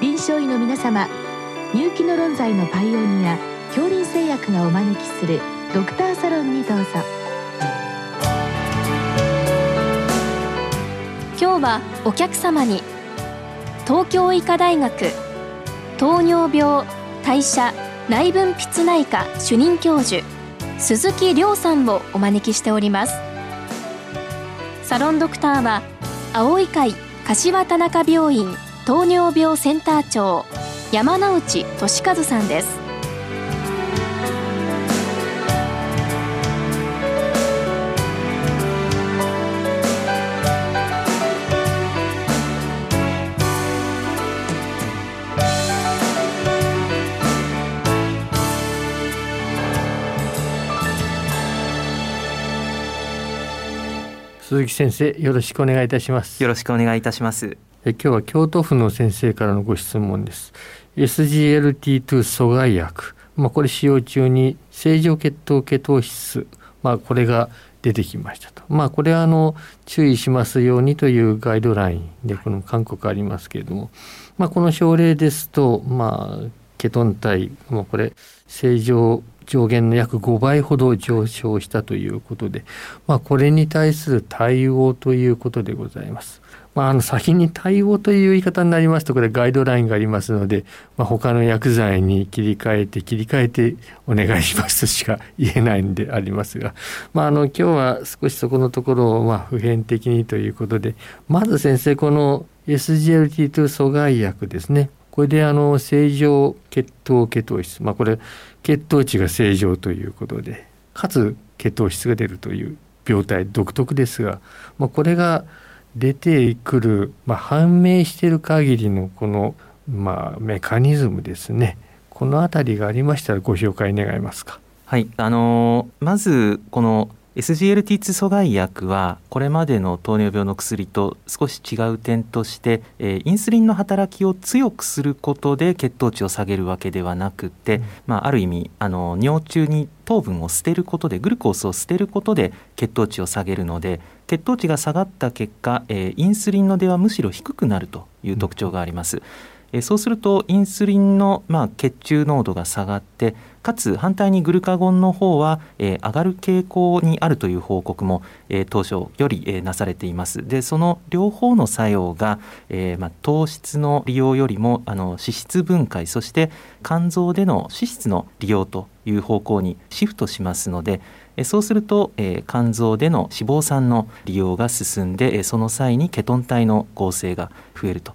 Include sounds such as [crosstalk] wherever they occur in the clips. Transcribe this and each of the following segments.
臨床医の皆様入気の論剤のパイオニア恐林製薬がお招きするドクターサロンにどうぞ。今日はお客様に東京医科大学糖尿病代謝内分泌内科主任教授鈴木亮さんをお招きしております。サロンドクターは青い会柏田中病院糖尿病センター長山内俊和さんです。鈴木先生よろしくお願いいたします。よろしくお願いいたしますえ今日は京都府の先生からのご質問です。SGLT2 阻害薬。まあこれ使用中に正常血糖ケトー質。まあこれが出てきましたと。まあこれはあの注意しますようにというガイドラインでこの勧告ありますけれども。まあこの症例ですとまあケトン体。もうこれ正常上限の約5倍ほど上昇したということで、まあ、これに対する対応ということでございます。まあ、あの先に対応という言い方になりますとこれガイドラインがありますので、まあ、他の薬剤に切り替えて切り替えてお願いしますとしか言えないんでありますが、まあ、あの今日は少しそこのところをま普遍的にということでまず先生この SGLT2 阻害薬ですね。これであの正常血糖ケトー質、まあ、これ血糖値が正常ということでかつ血糖質が出るという病態独特ですが、まあ、これが出てくる、まあ、判明している限りのこの、まあ、メカニズムですね。この辺りがありましたらご紹介願えますか？はい。あのー、まずこの SGLT2 阻害薬はこれまでの糖尿病の薬と少し違う点として、えー、インスリンの働きを強くすることで血糖値を下げるわけではなくて、うん、まあ、ある意味あの尿中に糖分を捨てることでグルコースを捨てることで血糖値を下げるので血糖値が下がった結果、えー、インスリンの出はむしろ低くなるという特徴があります。うんえそうするとインスリンの、まあ、血中濃度が下がってかつ反対にグルカゴンの方は、えー、上がる傾向にあるという報告も、えー、当初より、えー、なされていますでその両方の作用が、えーまあ、糖質の利用よりもあの脂質分解そして肝臓での脂質の利用という方向にシフトしますのでそうすると、えー、肝臓での脂肪酸の利用が進んでその際にケトン体の合成が増えると。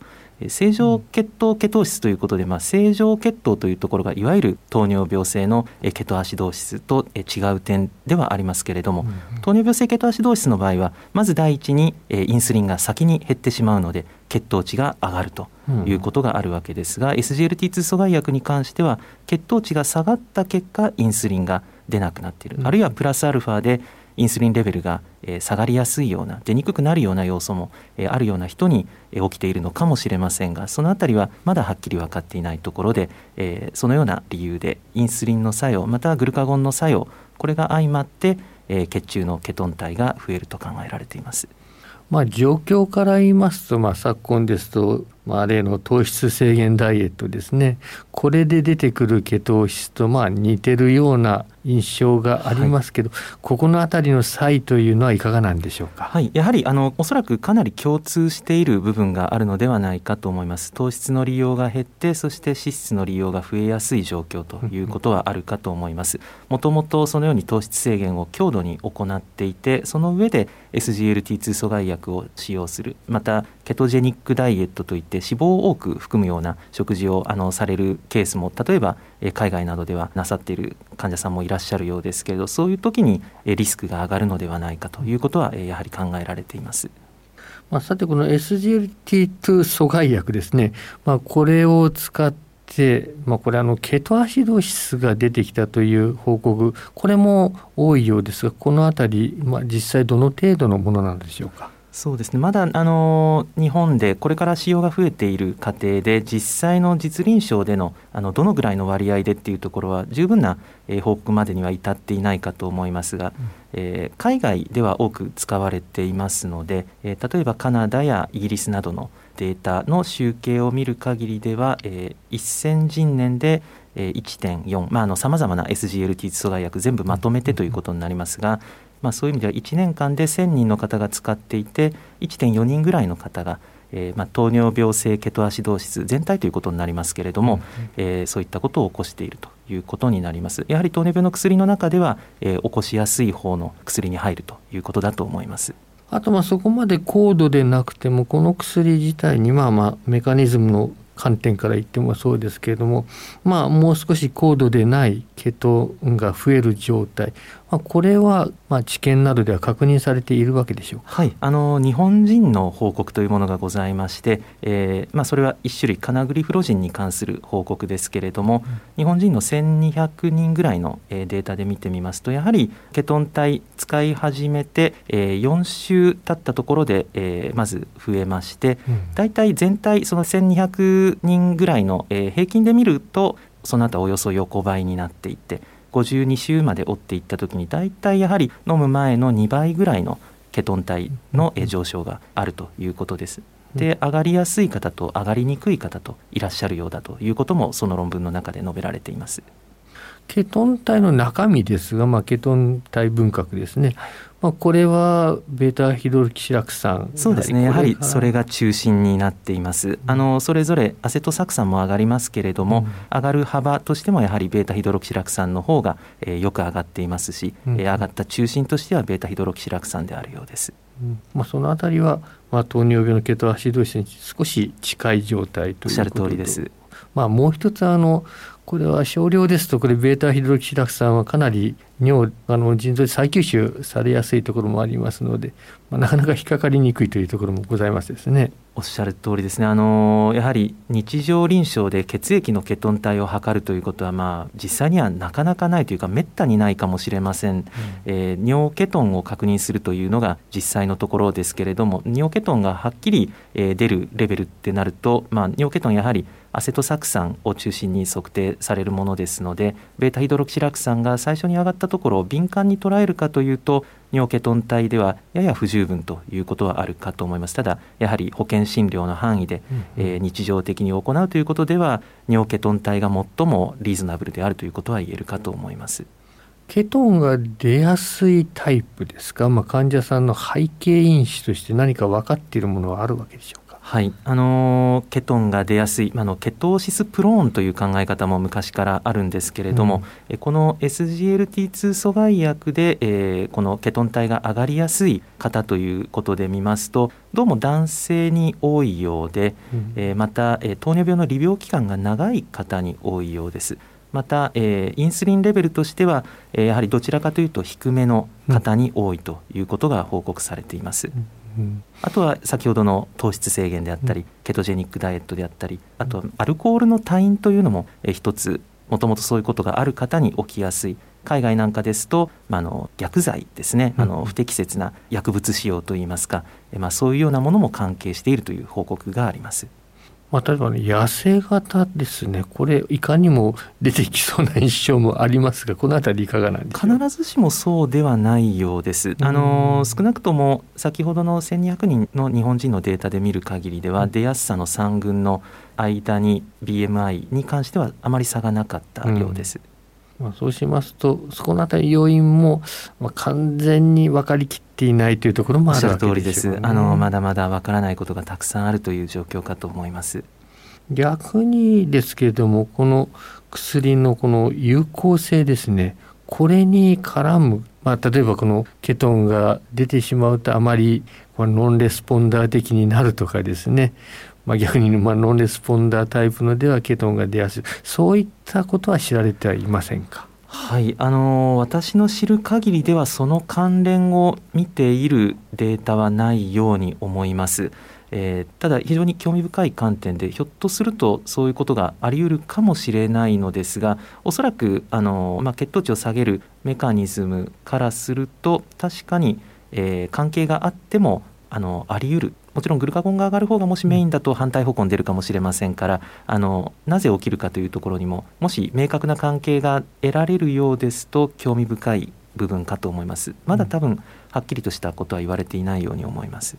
正常血糖ケトー質ということで、まあ、正常血糖というところがいわゆる糖尿病性のケトアシドーシスと違う点ではありますけれども、糖尿病性ケトアシドーシスの場合はまず第一にインスリンが先に減ってしまうので血糖値が上がるということがあるわけですが、うん、SGLT2 阻害薬に関しては血糖値が下がった結果インスリンが出なくなっている、うん、あるいはプラスアルファでインスリンレベルが下がりやすいような出にくくなるような要素もあるような人に起きているのかもしれませんがその辺りはまだはっきり分かっていないところでそのような理由でインスリンの作用またはグルカゴンの作用これが相まって血中のケトン体が増えると考えられています。まあ、状況から言いますと、まあ、昨今ですとまあ、例の糖質制限ダイエットですね。これで出てくるケトー質とまあ似てるような印象がありますけど、はい、ここの辺りの差異というのはいかがなんでしょうか、はい、やはりあのおそらくかなり共通している部分があるのではないかと思います。糖質の利用が減ってそして脂質の利用が増えやすい状況ということはあるかと思います。もともとそのように糖質制限を強度に行っていてその上で SGLT2 阻害薬を使用する。またケトジェニックダイエットといって脂肪を多く含むような食事をあのされるケースも例えば海外などではなさっている患者さんもいらっしゃるようですけれどそういう時にリスクが上がるのではないかということはやはり考えられています。まあ、さてこの SGLT2 阻害薬ですね、まあ、これを使って、まあ、これあのケトアシド質が出てきたという報告これも多いようですがこの辺り、まあ、実際どの程度のものなんでしょうか？そうですね。まだあの日本でこれから使用が増えている過程で実際の実臨床でのあのどのぐらいの割合でっていうところは十分な、えー、報告までには至っていないかと思いますが、うん、えー、海外では多く使われていますので、えー、例えばカナダやイギリスなどのデータの集計を見る限りでは、えー、1000人年で1.4さまざ、まな SGLT 阻害薬全部まとめてということになりますが、まあ、そういう意味では1年間で1000人の方が使っていて1.4人ぐらいの方が、えーまあ、糖尿病性ケトアシドーシス全体ということになりますけれども、うん、えー、そういったことを起こしているということになりますやはり糖尿病の薬の中では、えー、起こしやすい方の薬に入るということだと思います。あとまあそこまで高度でなくてもこの薬自体にまあまあメカニズムの観点から言ってもそうですけれどもまあもう少し高度でないケトンが増える状態まあ、これはまあ治験などでは確認されているわけでしょう。はい、あの日本人の報告というものがございまして、えーまあ、それは一種類カナグリフロジンに関する報告ですけれども、うん、日本人の1200人ぐらいのデータで見てみますとやはりケトン体使い始めて、えー、4週経ったところで、えー、まず増えまして、うん、大体全体その1200人ぐらいの、えー、平均で見るとその後およそ横ばいになっていって52週まで追っていった時に大体やはり飲む前の2倍ぐらいのケトン体の上昇があるということです。で上がりやすい方と上がりにくい方といらっしゃるようだということもその論文の中で述べられています。ケトン体の中身ですが、まあ、ケトン体分割ですね、まあ、これはベータヒドロキシラク酸そうですね。やはりそれが中心になっています。あのそれぞれアセトサク酸も上がりますけれども、うん、上がる幅としてもやはりベータヒドロキシラク酸の方が、えー、よく上がっていますし、うん、えー、上がった中心としてはベータヒドロキシラク酸であるようです。うん、まあ、そのあたりは、まあ、糖尿病のケトアシドーシに少し近い状態ということおっしゃる通りです。まあ、もう一つあのこれは少量ですとこれベータヒドロキシラク酸はかなり尿あの腎臓で再吸収されやすいところもありますので、まあ、なかなか引っかかりにくいというところもございますですね。おっしゃる通りですね。あのやはり日常臨床で血液のケトン体を測るということは、まあ、実際にはなかなかないというかめったにないかもしれません、うん、えー、尿ケトンを確認するというのが実際のところですけれども尿ケトンがはっきり、えー、出るレベルってなると、まあ、尿ケトンやはりアセトサク酸を中心に測定されるものですのでベータヒドロキシラク酸が最初に上がったところを敏感に捉えるかというと尿ケトン体ではやや不十分ということはあるかと思います。ただやはり保険診療の範囲で、うんうん、えー、日常的に行うということでは尿ケトン体が最もリーズナブルであるということは言えるかと思います。ケトンが出やすいタイプですか、まあ、患者さんの背景因子として何か分かっているものはあるわけでしょうはい、あのケトンが出やすい、あのケトーシスプローンという考え方も昔からあるんですけれども、うん、この SGLT2 阻害薬で、えー、このケトン体が上がりやすい方ということで見ますとどうも男性に多いようで、うん、えー、また、えー、糖尿病の利病期間が長い方に多いようです。また、えー、インスリンレベルとしては、えー、やはりどちらかというと低めの方に多いということが報告されています。うんあとは先ほどの糖質制限であったり、ケトジェニックダイエットであったりあとはアルコールの退院というのも一つもともとそういうことがある方に起きやすい。海外なんかですと、まあ、の薬剤ですね、あの不適切な薬物使用といいますか、まあ、そういうようなものも関係しているという報告があります。まあ、例えばね痩せ型ですねこれいかにも出てきそうな印象もありますがこの辺りいかがなんで必ずしもそうではないようです。あの少なくとも先ほどの1200人の日本人のデータで見る限りでは、出やすさの3群の間に BMI に関してはあまり差がなかったようです。うんまあ、そうしますとそこのあたり要因も、まあ、完全に分かりきっていないというところもあるわけです、ね、あのまだまだ分からないことがたくさんあるという状況かと思います。逆にですけれどもこの薬のこの有効性ですね。これに絡む、まあ、例えばこのケトンが出てしまうとあまりこのノンレスポンダー的になるとかですねまあ、逆にまあノンレスポンダータイプのではケトンが出やすい。そういったことは知られてはいませんか？はい。あの私の知る限りではその関連を見ているデータはないように思います。えー、ただ非常に興味深い観点でひょっとするとそういうことがあり得るかもしれないのですがおそらくあの、まあ、血糖値を下げるメカニズムからすると確かに、えー、関係があってもあのあり得るもちろんグルカゴンが上がる方がもしメインだと反対方向に出るかもしれませんからあのなぜ起きるかというところにももし明確な関係が得られるようですと興味深い部分かと思います。まだ多分はっきりとしたことは言われていないように思います。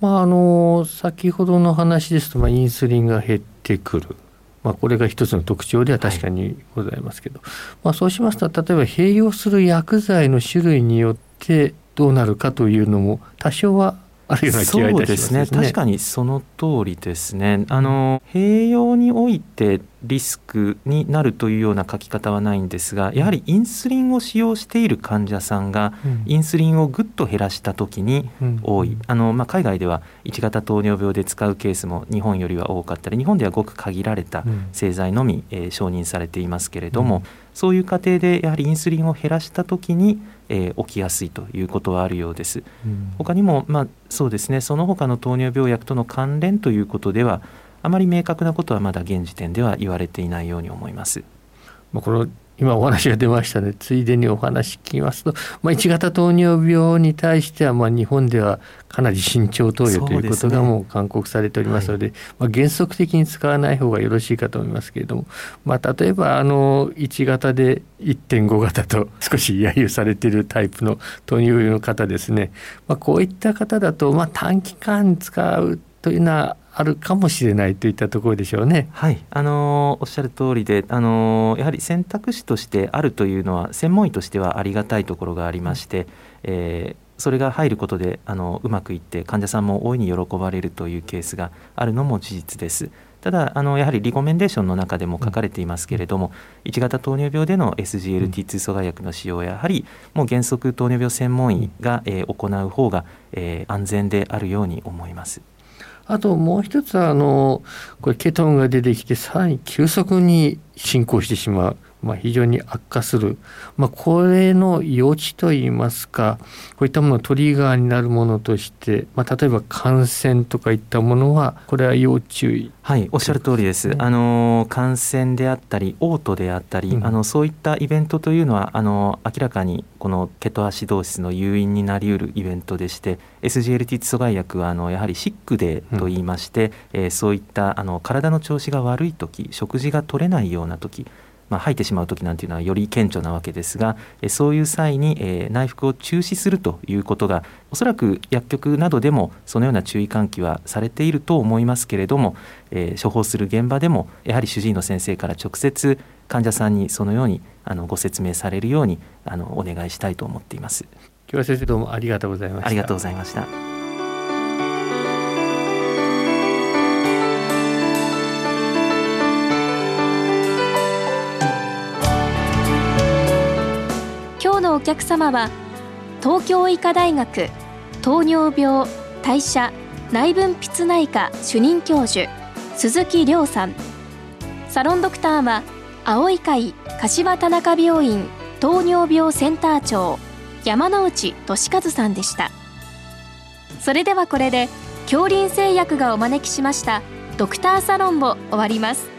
まあ、あの先ほどの話ですと、まあ、インスリンが減ってくる、まあ、これが一つの特徴では確かにございますけど、はい、まあ、そうしますと例えば併用する薬剤の種類によってどうなるかというのも多少はあるような気がいたします、ね、ね。確かにその通りですね。あの併用においてリスクになるというような書き方はないんですがやはりインスリンを使用している患者さんが、インスリンをぐっと減らした時に多い、あのまあ、海外では1型糖尿病で使うケースも日本よりは多かったり日本ではごく限られた製剤のみ、えー、承認されていますけれども、そういう過程でやはりインスリンを減らした時に、えー、起きやすいということはあるようです。他にも、まあ、そうですね。その他の糖尿病薬との関連ということではあまり明確なことはまだ現時点では言われていないように思います。まあ、この今お話が出ましたね。ついでにお話聞きますと、まあ、1型糖尿病に対してはまあ日本ではかなり慎重投与ということがもう勧告されておりますので、ねはい、まあ、原則的に使わない方がよろしいかと思いますけれども、まあ、例えばあの1型で1.5型と [laughs] 少し揶揄されているタイプの糖尿病の方ですね、まあ、こういった方だとまあ短期間使うというのはあるかもしれないといったところでしょうね。はい、あのおっしゃる通りで、あのやはり選択肢としてあるというのは専門医としてはありがたいところがありまして、えー、それが入ることであのうまくいって患者さんも大いに喜ばれるというケースがあるのも事実です。ただあのやはりリコメンデーションの中でも書かれていますけれども、うん、1型糖尿病での SGLT2 阻害薬の使用はやはりもう原則糖尿病専門医が、えー、行う方が、えー、安全であるように思います。あともう一つはあのこれケトンが出てきてさらに急速に進行してしまう。まあ、非常に悪化する、まあ、これの余地といいますかこういったものトリガーになるものとして、まあ、例えば感染とかいったものはこれは要注意。はいおっしゃる通りです、ね、あの感染であったり嘔吐であったり、うん、あのそういったイベントというのはあの明らかにこのケトアシドーシスの誘因になりうるイベントでして SGLT 阻害薬はあのやはりシックデーといいまして、うん、えー、そういったあの体の調子が悪い時食事が取れないような時まあ、吐いてしまう時なんていうのはより顕著なわけですが、えそういう際に、え内服を中止するということがおそらく薬局などでもそのような注意喚起はされていると思いますけれども、え処方する現場でもやはり主治医の先生から直接患者さんにそのようにあのご説明されるようにあのお願いしたいと思っています。今日は先生どうもありがとうございました。ありがとうございました。客様は東京医科大学糖尿病代謝内分泌内科主任教授鈴木亮さん。サロンドクターは青い会柏田中病院糖尿病センター長山内俊和さんでした。それではこれで恐林製薬がお招きしましたドクターサロンを終わります。